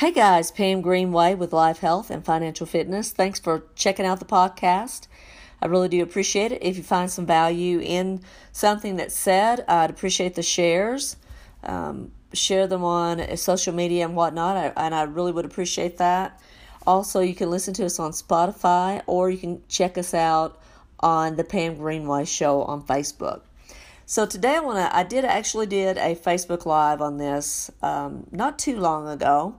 Hey guys, Pam Greenway with Life Health and Financial Fitness. Thanks for checking out the podcast. I really do appreciate it. If you find some value in something that's said, I'd appreciate the shares. Um, share them on social media and whatnot, and I really would appreciate that. Also, you can listen to us on Spotify or you can check us out on the Pam Greenway Show on Facebook. So today I want to. I did actually did a Facebook Live on this um, not too long ago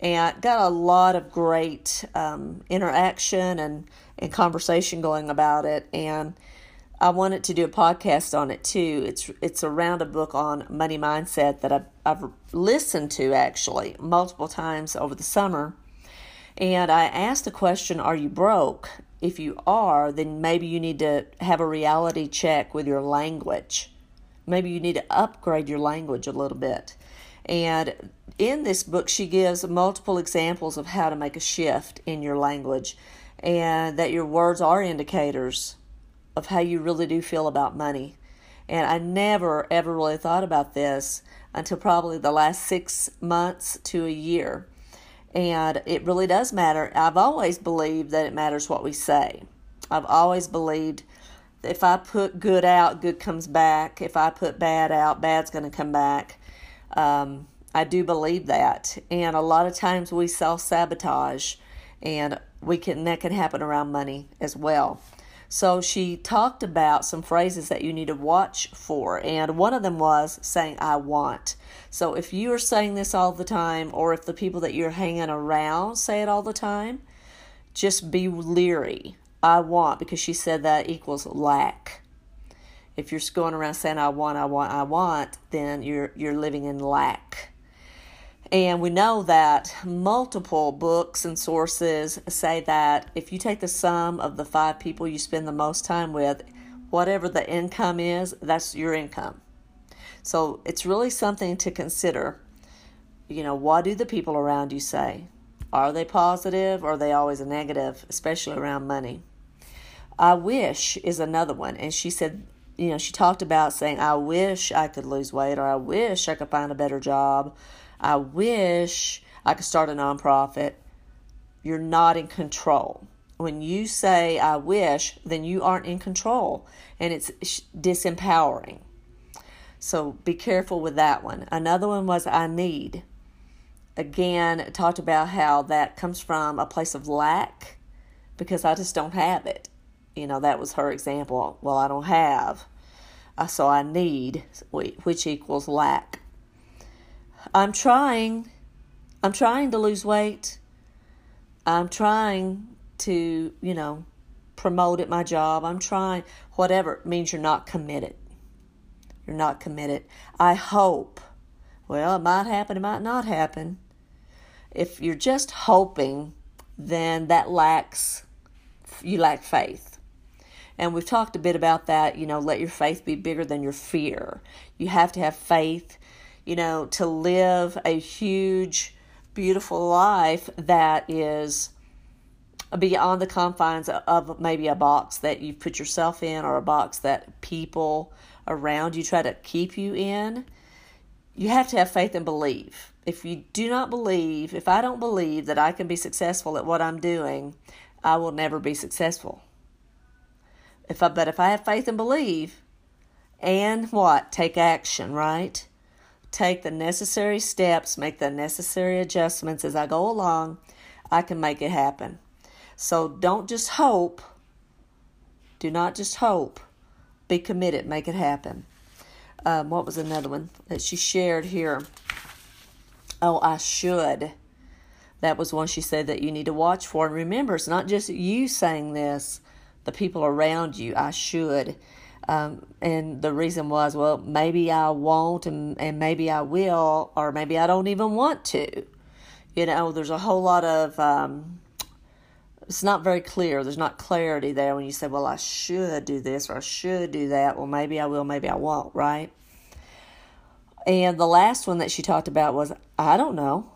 and got a lot of great um, interaction and, and conversation going about it. And I wanted to do a podcast on it too. It's it's around a book on money mindset that I've, I've listened to actually multiple times over the summer. And I asked the question, Are you broke? If you are, then maybe you need to have a reality check with your language. Maybe you need to upgrade your language a little bit. And in this book, she gives multiple examples of how to make a shift in your language and that your words are indicators of how you really do feel about money. And I never, ever really thought about this until probably the last six months to a year. And it really does matter. I've always believed that it matters what we say. I've always believed if I put good out, good comes back. If I put bad out, bad's going to come back. Um, I do believe that. And a lot of times we self sabotage and we can that can happen around money as well. So she talked about some phrases that you need to watch for, and one of them was saying, I want. So if you are saying this all the time, or if the people that you're hanging around say it all the time, just be leery. I want, because she said that equals lack if you're going around saying I want, I want, I want, then you're you're living in lack. And we know that multiple books and sources say that if you take the sum of the five people you spend the most time with, whatever the income is, that's your income. So it's really something to consider. You know, what do the people around you say? Are they positive or are they always a negative, especially around money? I wish is another one. And she said you know, she talked about saying, I wish I could lose weight, or I wish I could find a better job. I wish I could start a nonprofit. You're not in control. When you say, I wish, then you aren't in control, and it's disempowering. So be careful with that one. Another one was, I need. Again, talked about how that comes from a place of lack because I just don't have it you know, that was her example. Well, I don't have, uh, so I need, which equals lack. I'm trying. I'm trying to lose weight. I'm trying to, you know, promote at my job. I'm trying, whatever. It means you're not committed. You're not committed. I hope. Well, it might happen, it might not happen. If you're just hoping, then that lacks, you lack faith. And we've talked a bit about that, you know, let your faith be bigger than your fear. You have to have faith, you know, to live a huge, beautiful life that is beyond the confines of maybe a box that you put yourself in or a box that people around you try to keep you in. You have to have faith and believe. If you do not believe, if I don't believe that I can be successful at what I'm doing, I will never be successful. If I, but if I have faith and believe, and what? Take action, right? Take the necessary steps, make the necessary adjustments as I go along, I can make it happen. So don't just hope. Do not just hope. Be committed, make it happen. Um, what was another one that she shared here? Oh, I should. That was one she said that you need to watch for. And remember, it's not just you saying this, the people around you. I should. Um, and the reason was, well, maybe I won't, and, and maybe I will, or maybe I don't even want to. You know, there's a whole lot of, um, it's not very clear. There's not clarity there when you say, well, I should do this or I should do that. Well, maybe I will, maybe I won't, right? And the last one that she talked about was, I don't know.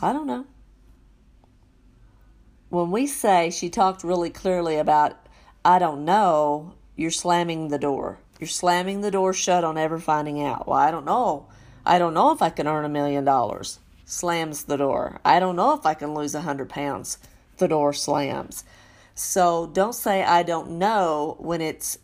I don't know when we say she talked really clearly about, I don't know, you're slamming the door. You're slamming the door shut on ever finding out. Well, I don't know. I don't know if I can earn a million dollars. slams the door. I don't know if I can lose a 100 pounds. The door slams. So don't say I don't know when it's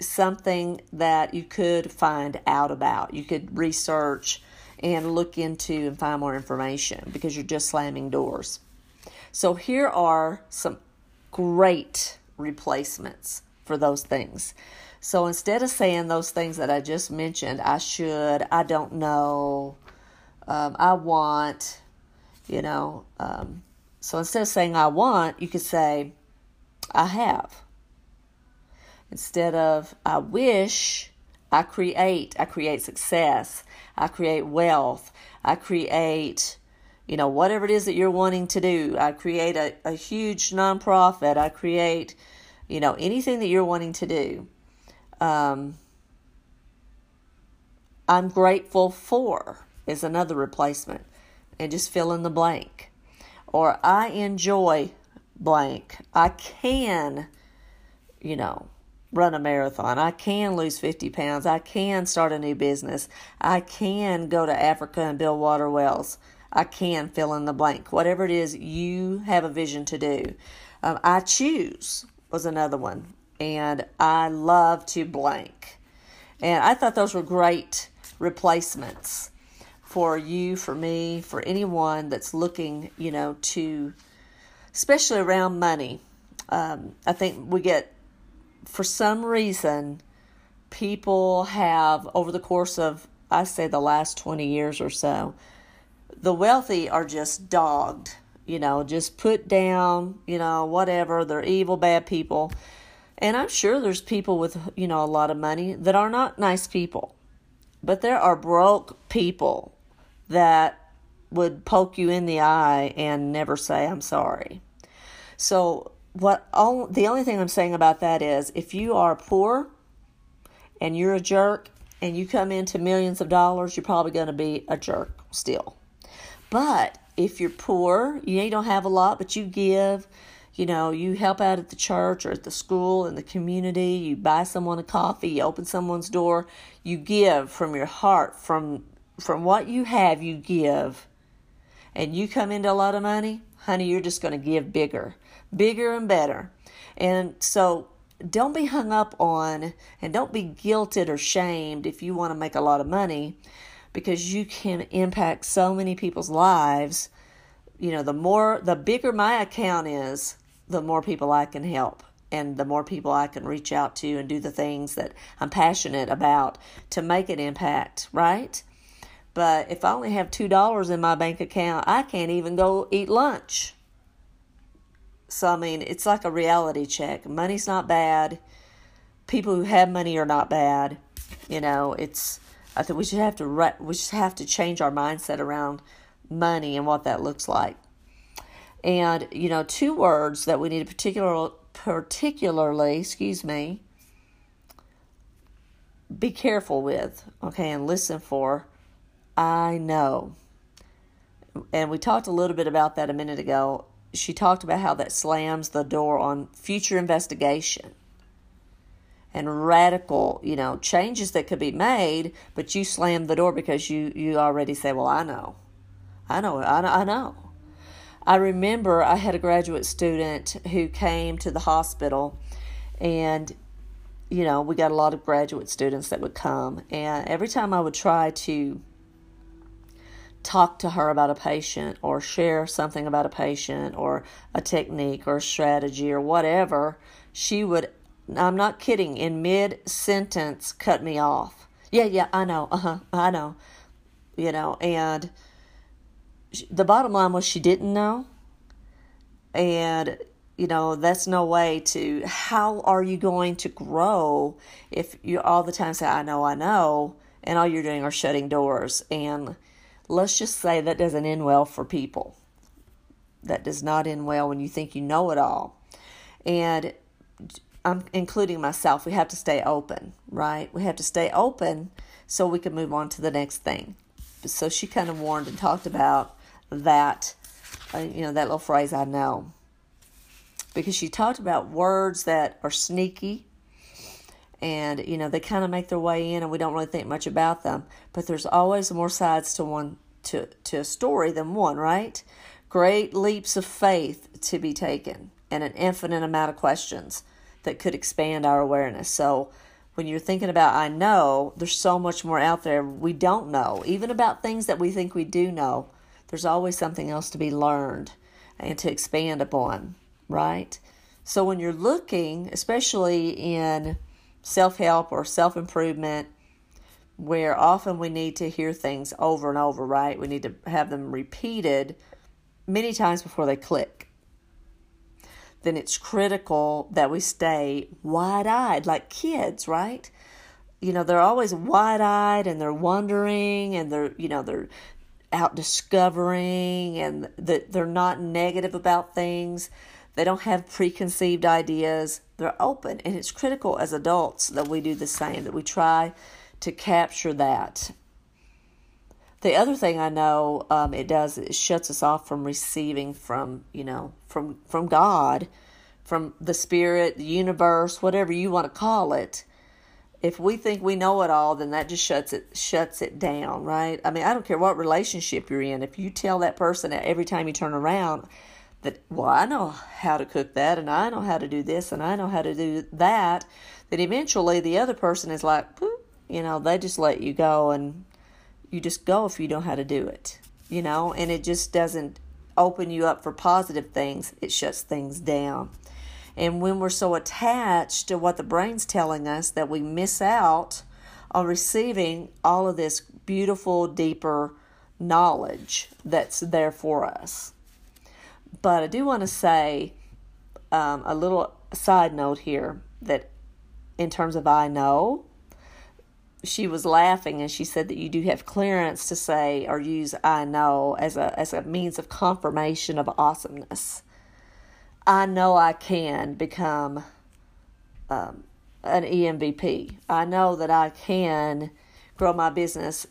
something that you could find out about. You could research and look into and find more information because you're just slamming doors. So here are some great replacements for those things. So instead of saying those things that I just mentioned, I should, I don't know, um, I want, you know, um, so instead of saying I want, you could say I have. Instead of I wish, I create. I create success. I create wealth. I create, you know, whatever it is that you're wanting to do. I create a, a huge nonprofit. I create, you know, anything that you're wanting to do. Um, I'm grateful for is another replacement. And just fill in the blank. Or I enjoy blank. I can, you know, run a marathon. I can lose 50 pounds. I can start a new business. I can go to Africa and build water wells. I can fill in the blank. Whatever it is you have a vision to do. Um, I choose was another one. And I love to blank. And I thought those were great replacements for you, for me, for anyone that's looking, you know, to, especially around money. Um, I think we get for some reason, people have, over the course of, I say, the last 20 years or so, the wealthy are just dogged, you know, just put down, you know, whatever. They're evil, bad people. And I'm sure there's people with, you know, a lot of money that are not nice people. But there are broke people that would poke you in the eye and never say, I'm sorry. So what all, the only thing I'm saying about that is if you are poor and you're a jerk and you come into millions of dollars, you're probably going to be a jerk still. But if you're poor, you don't have a lot, but you give, you know, you help out at the church or at the school in the community, you buy someone a coffee, you open someone's door, you give from your heart, from from what you have, you give. And you come into a lot of money, honey, you're just going to give bigger bigger and better. And so don't be hung up on and don't be guilted or shamed if you want to make a lot of money because you can impact so many people's lives. You know, the more, the bigger my account is, the more people I can help and the more people I can reach out to and do the things that I'm passionate about to make an impact, right? But if I only have $2 in my bank account, I can't even go eat lunch. So, I mean, it's like a reality check. Money's not bad. People who have money are not bad. You know, it's, I think we should have to, re- we should have to change our mindset around money and what that looks like. And, you know, two words that we need to particular, particularly, excuse me, be careful with, okay, and listen for I know. And we talked a little bit about that a minute ago she talked about how that slams the door on future investigation and radical, you know, changes that could be made, but you slam the door because you you already say, "Well, I know, I know, I know." I know. I remember I had a graduate student who came to the hospital, and you know, we got a lot of graduate students that would come, and every time I would try to talk to her about a patient or share something about a patient or a technique or a strategy or whatever, she would, I'm not kidding, in mid sentence cut me off. Yeah, yeah, I know. Uh huh. I know. You know, and the bottom line was she didn't know. And, you know, that's no way to, how are you going to grow if you all the time say, I know, I know, and all you're doing are shutting doors and, let's just say that doesn't end well for people. That does not end well when you think you know it all. And Including myself, we have to stay open, right? We have to stay open so we can move on to the next thing. So she kind of warned and talked about that, uh, you know, that little phrase I know. Because she talked about words that are sneaky and you know they kind of make their way in and we don't really think much about them but there's always more sides to one to, to a story than one, right? Great leaps of faith to be taken and an infinite amount of questions that could expand our awareness. So when you're thinking about I know, there's so much more out there we don't know. Even about things that we think we do know, there's always something else to be learned and to expand upon, right? So when you're looking, especially in self help or self improvement, where often we need to hear things over and over, right? We need to have them repeated many times before they click then it's critical that we stay wide eyed like kids, right? You know, they're always wide eyed and they're wondering and they're, you know, they're out discovering and that they're not negative about things. They don't have preconceived ideas. They're open. And it's critical as adults that we do the same, that we try to capture that. The other thing I know um, it does it shuts us off from receiving from you know from from God, from the Spirit, the universe, whatever you want to call it. If we think we know it all, then that just shuts it shuts it down, right? I mean, I don't care what relationship you're in. If you tell that person every time you turn around that, well, I know how to cook that, and I know how to do this, and I know how to do that, then eventually the other person is like, you know, they just let you go and you just go if you know how to do it, you know, and it just doesn't open you up for positive things, it shuts things down. And when we're so attached to what the brain's telling us that we miss out on receiving all of this beautiful, deeper knowledge that's there for us. But I do want to say um, a little side note here that in terms of I know, she was laughing and she said that you do have clearance to say or use I know as a as a means of confirmation of awesomeness. I know I can become um, an EMVP. I know that I can grow my business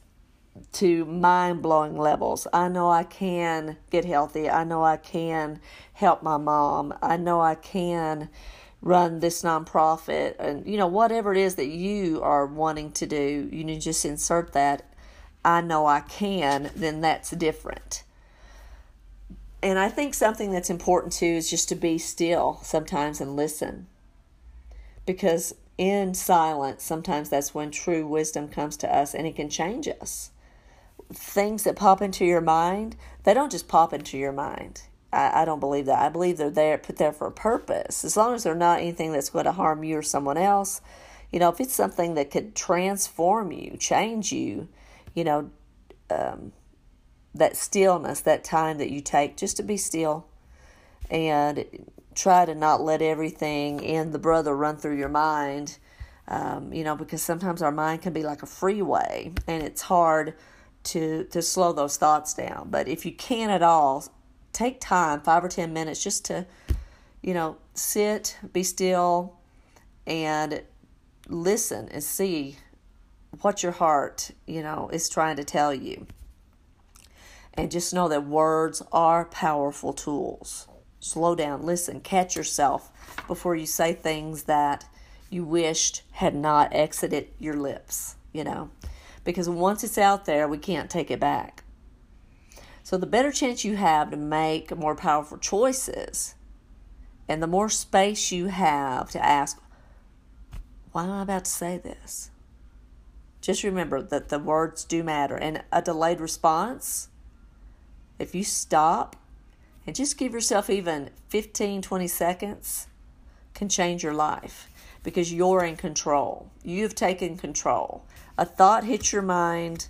to mind blowing levels. I know I can get healthy. I know I can help my mom. I know I can run this nonprofit and you know whatever it is that you are wanting to do you just insert that i know i can then that's different. And i think something that's important too is just to be still sometimes and listen. Because in silence sometimes that's when true wisdom comes to us and it can change us. Things that pop into your mind they don't just pop into your mind I, I don't believe that. I believe they're there put there for a purpose. As long as they're not anything that's going to harm you or someone else, you know, if it's something that could transform you, change you, you know, um, that stillness, that time that you take just to be still and try to not let everything and the brother run through your mind. Um, you know, because sometimes our mind can be like a freeway and it's hard to to slow those thoughts down. But if you can at all, take time, five or ten minutes, just to, you know, sit, be still, and listen and see what your heart, you know, is trying to tell you. And just know that words are powerful tools. Slow down, listen, catch yourself before you say things that you wished had not exited your lips, you know. Because once it's out there, we can't take it back. So, the better chance you have to make more powerful choices, and the more space you have to ask, why am I about to say this? Just remember that the words do matter. And a delayed response, if you stop and just give yourself even 15, 20 seconds, can change your life because you're in control. You've taken control. A thought hits your mind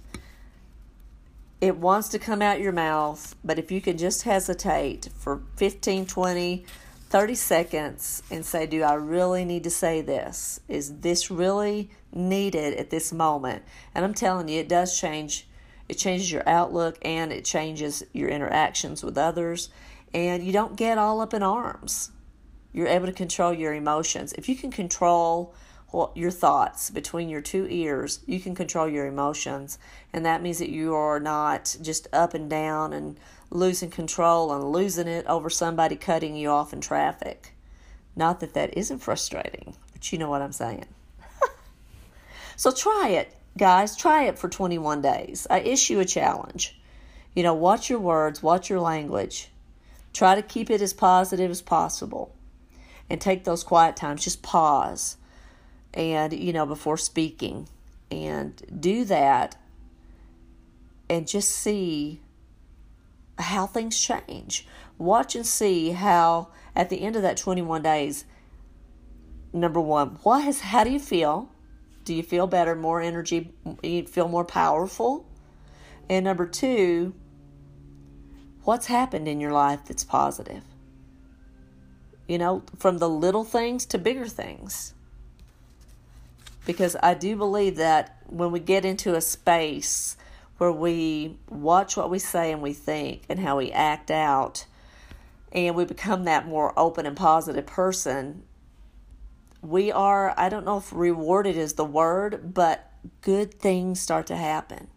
it wants to come out your mouth, but if you can just hesitate for 15, 20, 30 seconds and say, Do I really need to say this? Is this really needed at this moment? And I'm telling you, it does change. It changes your outlook and it changes your interactions with others. And you don't get all up in arms. You're able to control your emotions. If you can control your thoughts between your two ears, you can control your emotions. And that means that you are not just up and down and losing control and losing it over somebody cutting you off in traffic. Not that that isn't frustrating, but you know what I'm saying. so try it, guys. Try it for 21 days. I issue a challenge. You know, watch your words, watch your language. Try to keep it as positive as possible. And take those quiet times. Just pause and, you know, before speaking. And do that and just see how things change. Watch and see how at the end of that 21 days, number one, what has, how do you feel? Do you feel better, more energy? You feel more powerful? And number two, what's happened in your life that's positive? You know, from the little things to bigger things. Because I do believe that when we get into a space where we watch what we say and we think and how we act out, and we become that more open and positive person, we are, I don't know if rewarded is the word, but good things start to happen.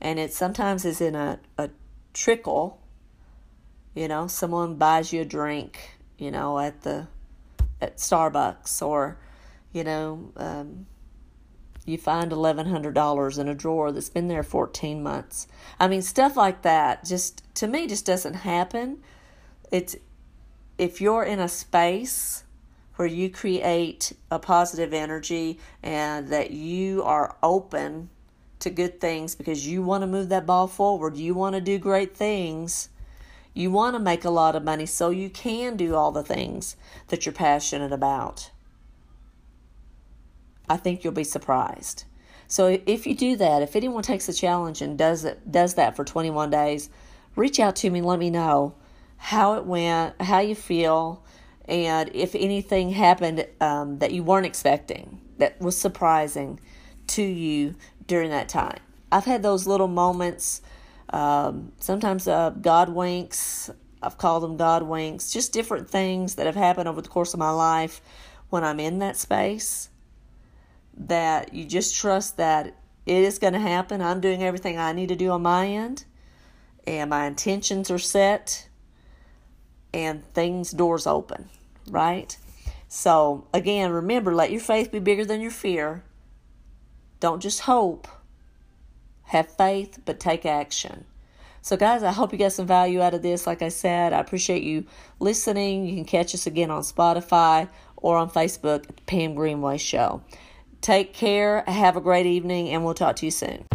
And it sometimes is in a, a trickle. You know, someone buys you a drink, you know, at the at Starbucks or, you know, um, you find $1100 in a drawer that's been there 14 months. I mean stuff like that just to me just doesn't happen. It's if you're in a space where you create a positive energy and that you are open to good things because you want to move that ball forward you want to do great things you want to make a lot of money so you can do all the things that you're passionate about I think you'll be surprised. So if you do that, if anyone takes the challenge and does it does that for 21 days, reach out to me and let me know how it went, how you feel, and if anything happened um, that you weren't expecting that was surprising to you during that time. I've had those little moments. Um, sometimes uh, God winks. I've called them God winks. Just different things that have happened over the course of my life when I'm in that space that you just trust that it is going to happen. I'm doing everything I need to do on my end, and my intentions are set, and things, doors open, right? So, again, remember let your faith be bigger than your fear. Don't just hope, have faith, but take action. So, guys, I hope you got some value out of this. Like I said, I appreciate you listening. You can catch us again on Spotify or on Facebook at the Pam Greenway Show. Take care, have a great evening, and we'll talk to you soon.